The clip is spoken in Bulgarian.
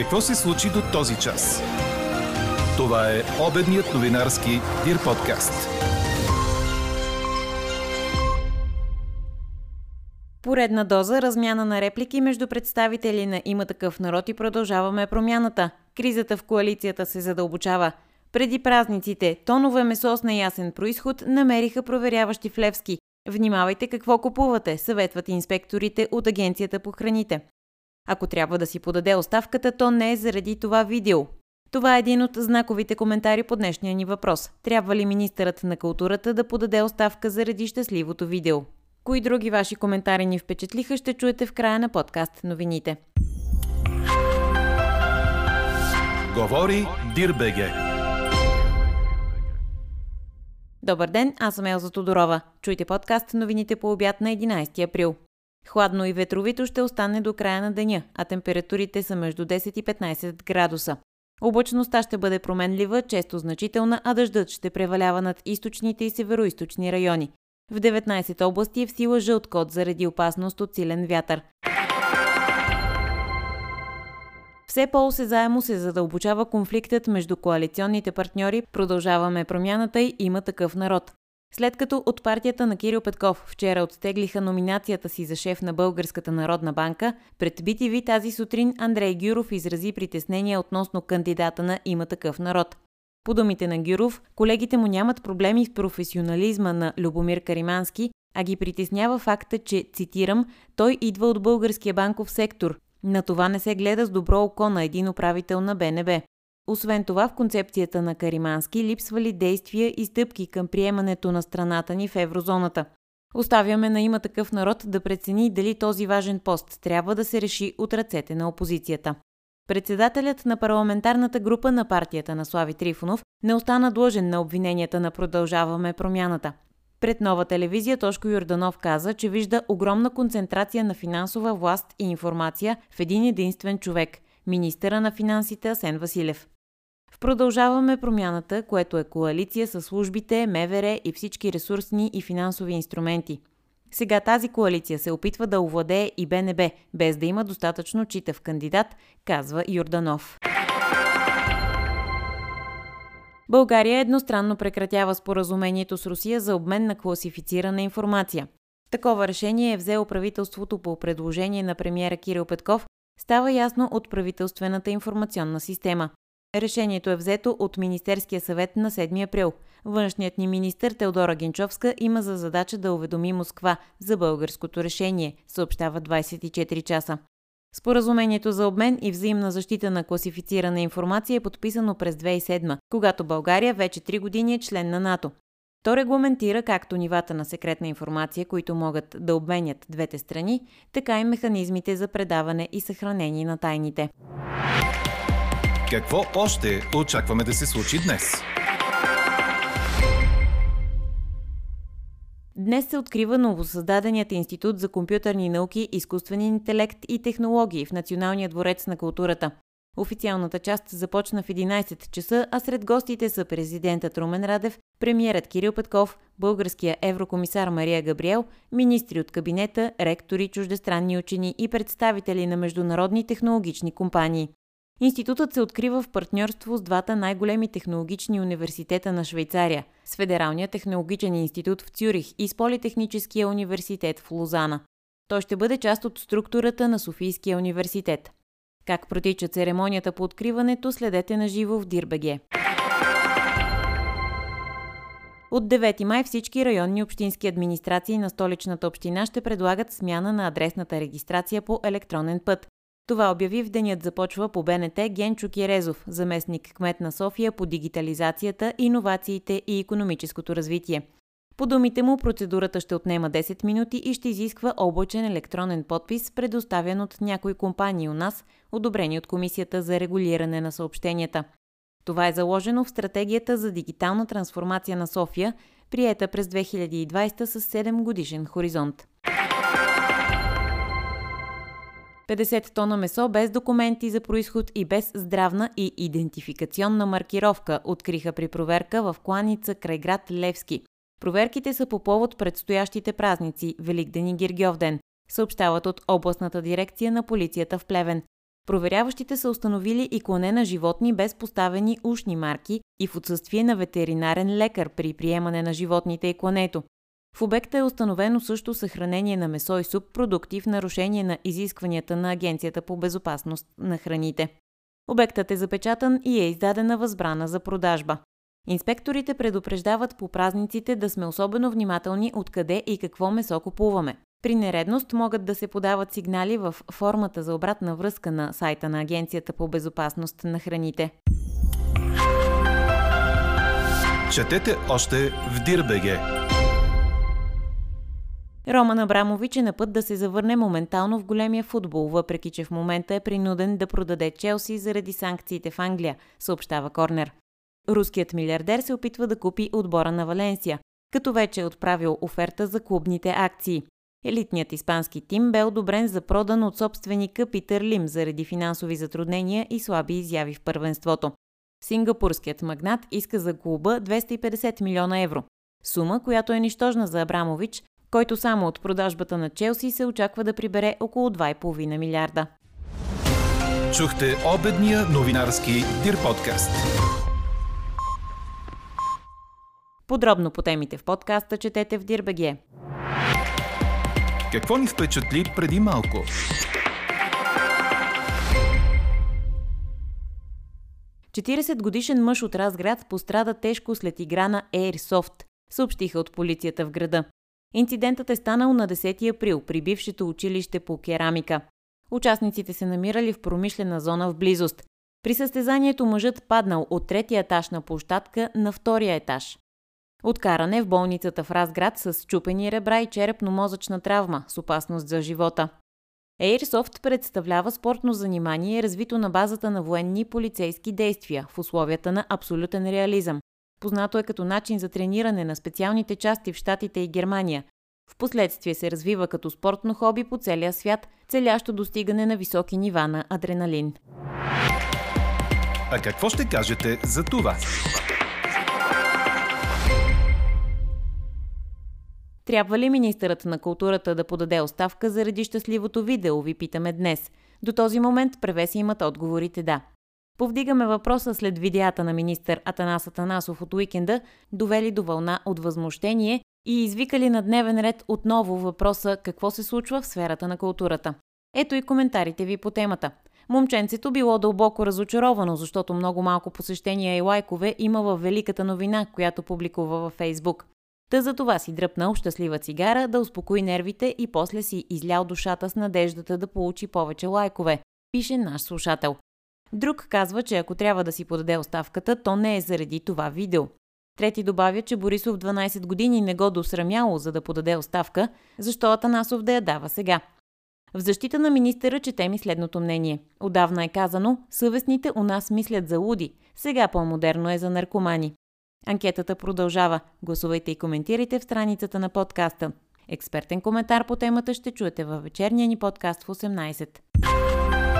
Какво се случи до този час? Това е обедният новинарски Дир подкаст. Поредна доза размяна на реплики между представители на има такъв народ и продължаваме промяната. Кризата в коалицията се задълбочава. Преди празниците тонове месо с неясен происход намериха проверяващи в Левски. Внимавайте какво купувате, съветват инспекторите от Агенцията по храните. Ако трябва да си подаде оставката, то не е заради това видео. Това е един от знаковите коментари по днешния ни въпрос. Трябва ли министърът на културата да подаде оставка заради щастливото видео? Кои други ваши коментари ни впечатлиха, ще чуете в края на подкаст новините. Говори Дирбеге. Добър ден, аз съм Елза Тодорова. Чуйте подкаст новините по обяд на 11 април. Хладно и ветровито ще остане до края на деня, а температурите са между 10 и 15 градуса. Облачността ще бъде променлива, често значителна, а дъждът ще превалява над източните и североизточни райони. В 19 области е в сила жълт код заради опасност от силен вятър. Все по-осезаемо се задълбочава конфликтът между коалиционните партньори Продължаваме промяната и има такъв народ. След като от партията на Кирил Петков вчера отстеглиха номинацията си за шеф на Българската народна банка, пред BTV тази сутрин Андрей Гюров изрази притеснения относно кандидата на Има такъв народ. По думите на Гюров, колегите му нямат проблеми с професионализма на Любомир Каримански, а ги притеснява факта, че, цитирам, той идва от българския банков сектор. На това не се гледа с добро око на един управител на БНБ. Освен това, в концепцията на Каримански липсвали действия и стъпки към приемането на страната ни в еврозоната. Оставяме на има такъв народ да прецени дали този важен пост трябва да се реши от ръцете на опозицията. Председателят на парламентарната група на партията на Слави Трифонов не остана длъжен на обвиненията на Продължаваме промяната. Пред нова телевизия Тошко Юрданов каза, че вижда огромна концентрация на финансова власт и информация в един единствен човек – министъра на финансите Асен Василев. В Продължаваме промяната, което е коалиция с службите, МВР и всички ресурсни и финансови инструменти. Сега тази коалиция се опитва да овладее и БНБ, без да има достатъчно читав кандидат, казва Юрданов. България едностранно прекратява споразумението с Русия за обмен на класифицирана информация. Такова решение е взело правителството по предложение на премиера Кирил Петков, става ясно от правителствената информационна система. Решението е взето от Министерския съвет на 7 април. Външният ни министр Теодора Генчовска има за задача да уведоми Москва за българското решение, съобщава 24 часа. Споразумението за обмен и взаимна защита на класифицирана информация е подписано през 2007, когато България вече 3 години е член на НАТО. То регламентира както нивата на секретна информация, които могат да обменят двете страни, така и механизмите за предаване и съхранение на тайните. Какво още очакваме да се случи днес? Днес се открива новосъздаденият Институт за компютърни науки, изкуствен интелект и технологии в Националния дворец на културата. Официалната част започна в 11 часа, а сред гостите са президентът Румен Радев, премиерът Кирил Петков, българския еврокомисар Мария Габриел, министри от кабинета, ректори, чуждестранни учени и представители на международни технологични компании. Институтът се открива в партньорство с двата най-големи технологични университета на Швейцария – с Федералния технологичен институт в Цюрих и с Политехническия университет в Лозана. Той ще бъде част от структурата на Софийския университет. Как протича церемонията по откриването, следете на живо в Дирбеге. От 9 май всички районни общински администрации на столичната община ще предлагат смяна на адресната регистрация по електронен път. Това обяви в денят започва по БНТ Генчо Кирезов, заместник кмет на София по дигитализацията, иновациите и економическото развитие. По думите му, процедурата ще отнема 10 минути и ще изисква облачен електронен подпис, предоставен от някои компании у нас, одобрени от Комисията за регулиране на съобщенията. Това е заложено в стратегията за дигитална трансформация на София, приета през 2020 с 7 годишен хоризонт. 50 тона месо без документи за происход и без здравна и идентификационна маркировка откриха при проверка в кланица край град Левски. Проверките са по повод предстоящите празници Великден и Гиргьовден, съобщават от областната дирекция на полицията в Плевен. Проверяващите са установили и клане на животни без поставени ушни марки и в отсъствие на ветеринарен лекар при приемане на животните и клането. В обекта е установено също съхранение на месо и субпродукти в нарушение на изискванията на Агенцията по безопасност на храните. Обектът е запечатан и е издадена възбрана за продажба. Инспекторите предупреждават по празниците да сме особено внимателни откъде и какво месо купуваме. При нередност могат да се подават сигнали в формата за обратна връзка на сайта на Агенцията по безопасност на храните. Четете още в Дирбеге. Роман Абрамович е на път да се завърне моментално в големия футбол, въпреки че в момента е принуден да продаде Челси заради санкциите в Англия, съобщава Корнер. Руският милиардер се опитва да купи отбора на Валенсия, като вече е отправил оферта за клубните акции. Елитният испански тим бе одобрен за продан от собственика Питър Лим заради финансови затруднения и слаби изяви в първенството. Сингапурският магнат иска за клуба 250 милиона евро. Сума, която е нищожна за Абрамович, който само от продажбата на Челси се очаква да прибере около 2,5 милиарда. Чухте обедния новинарски Дир подкаст. Подробно по темите в подкаста четете в Дирбеге. Какво ни впечатли преди малко? Четиридесет годишен мъж от Разград пострада тежко след игра на Airsoft, съобщиха от полицията в града. Инцидентът е станал на 10 април при бившето училище по керамика. Участниците се намирали в промишлена зона в близост. При състезанието мъжът паднал от третия етаж на площадка на втория етаж. Откаране в болницата в Разград с чупени ребра и черепно-мозъчна травма с опасност за живота. Airsoft представлява спортно занимание, развито на базата на военни и полицейски действия в условията на абсолютен реализъм. Познато е като начин за трениране на специалните части в Штатите и Германия. Впоследствие се развива като спортно хоби по целия свят, целящо достигане на високи нива на адреналин. А какво ще кажете за това? Трябва ли министърът на културата да подаде оставка заради щастливото видео, ви питаме днес. До този момент превеси имат отговорите да. Повдигаме въпроса след видеята на министър Атанас Атанасов от уикенда, довели до вълна от възмущение и извикали на дневен ред отново въпроса какво се случва в сферата на културата. Ето и коментарите ви по темата. Момченцето било дълбоко разочаровано, защото много малко посещения и лайкове има във великата новина, която публикува във Фейсбук. Та за това си дръпнал щастлива цигара да успокои нервите и после си излял душата с надеждата да получи повече лайкове, пише наш слушател. Друг казва, че ако трябва да си подаде оставката, то не е заради това видео. Трети добавя, че Борисов 12 години не го досрамяло за да подаде оставка, защо Атанасов да я дава сега. В защита на министъра четем и следното мнение. Отдавна е казано, съвестните у нас мислят за луди, сега по-модерно е за наркомани. Анкетата продължава. Гласувайте и коментирайте в страницата на подкаста. Експертен коментар по темата ще чуете във вечерния ни подкаст в 18.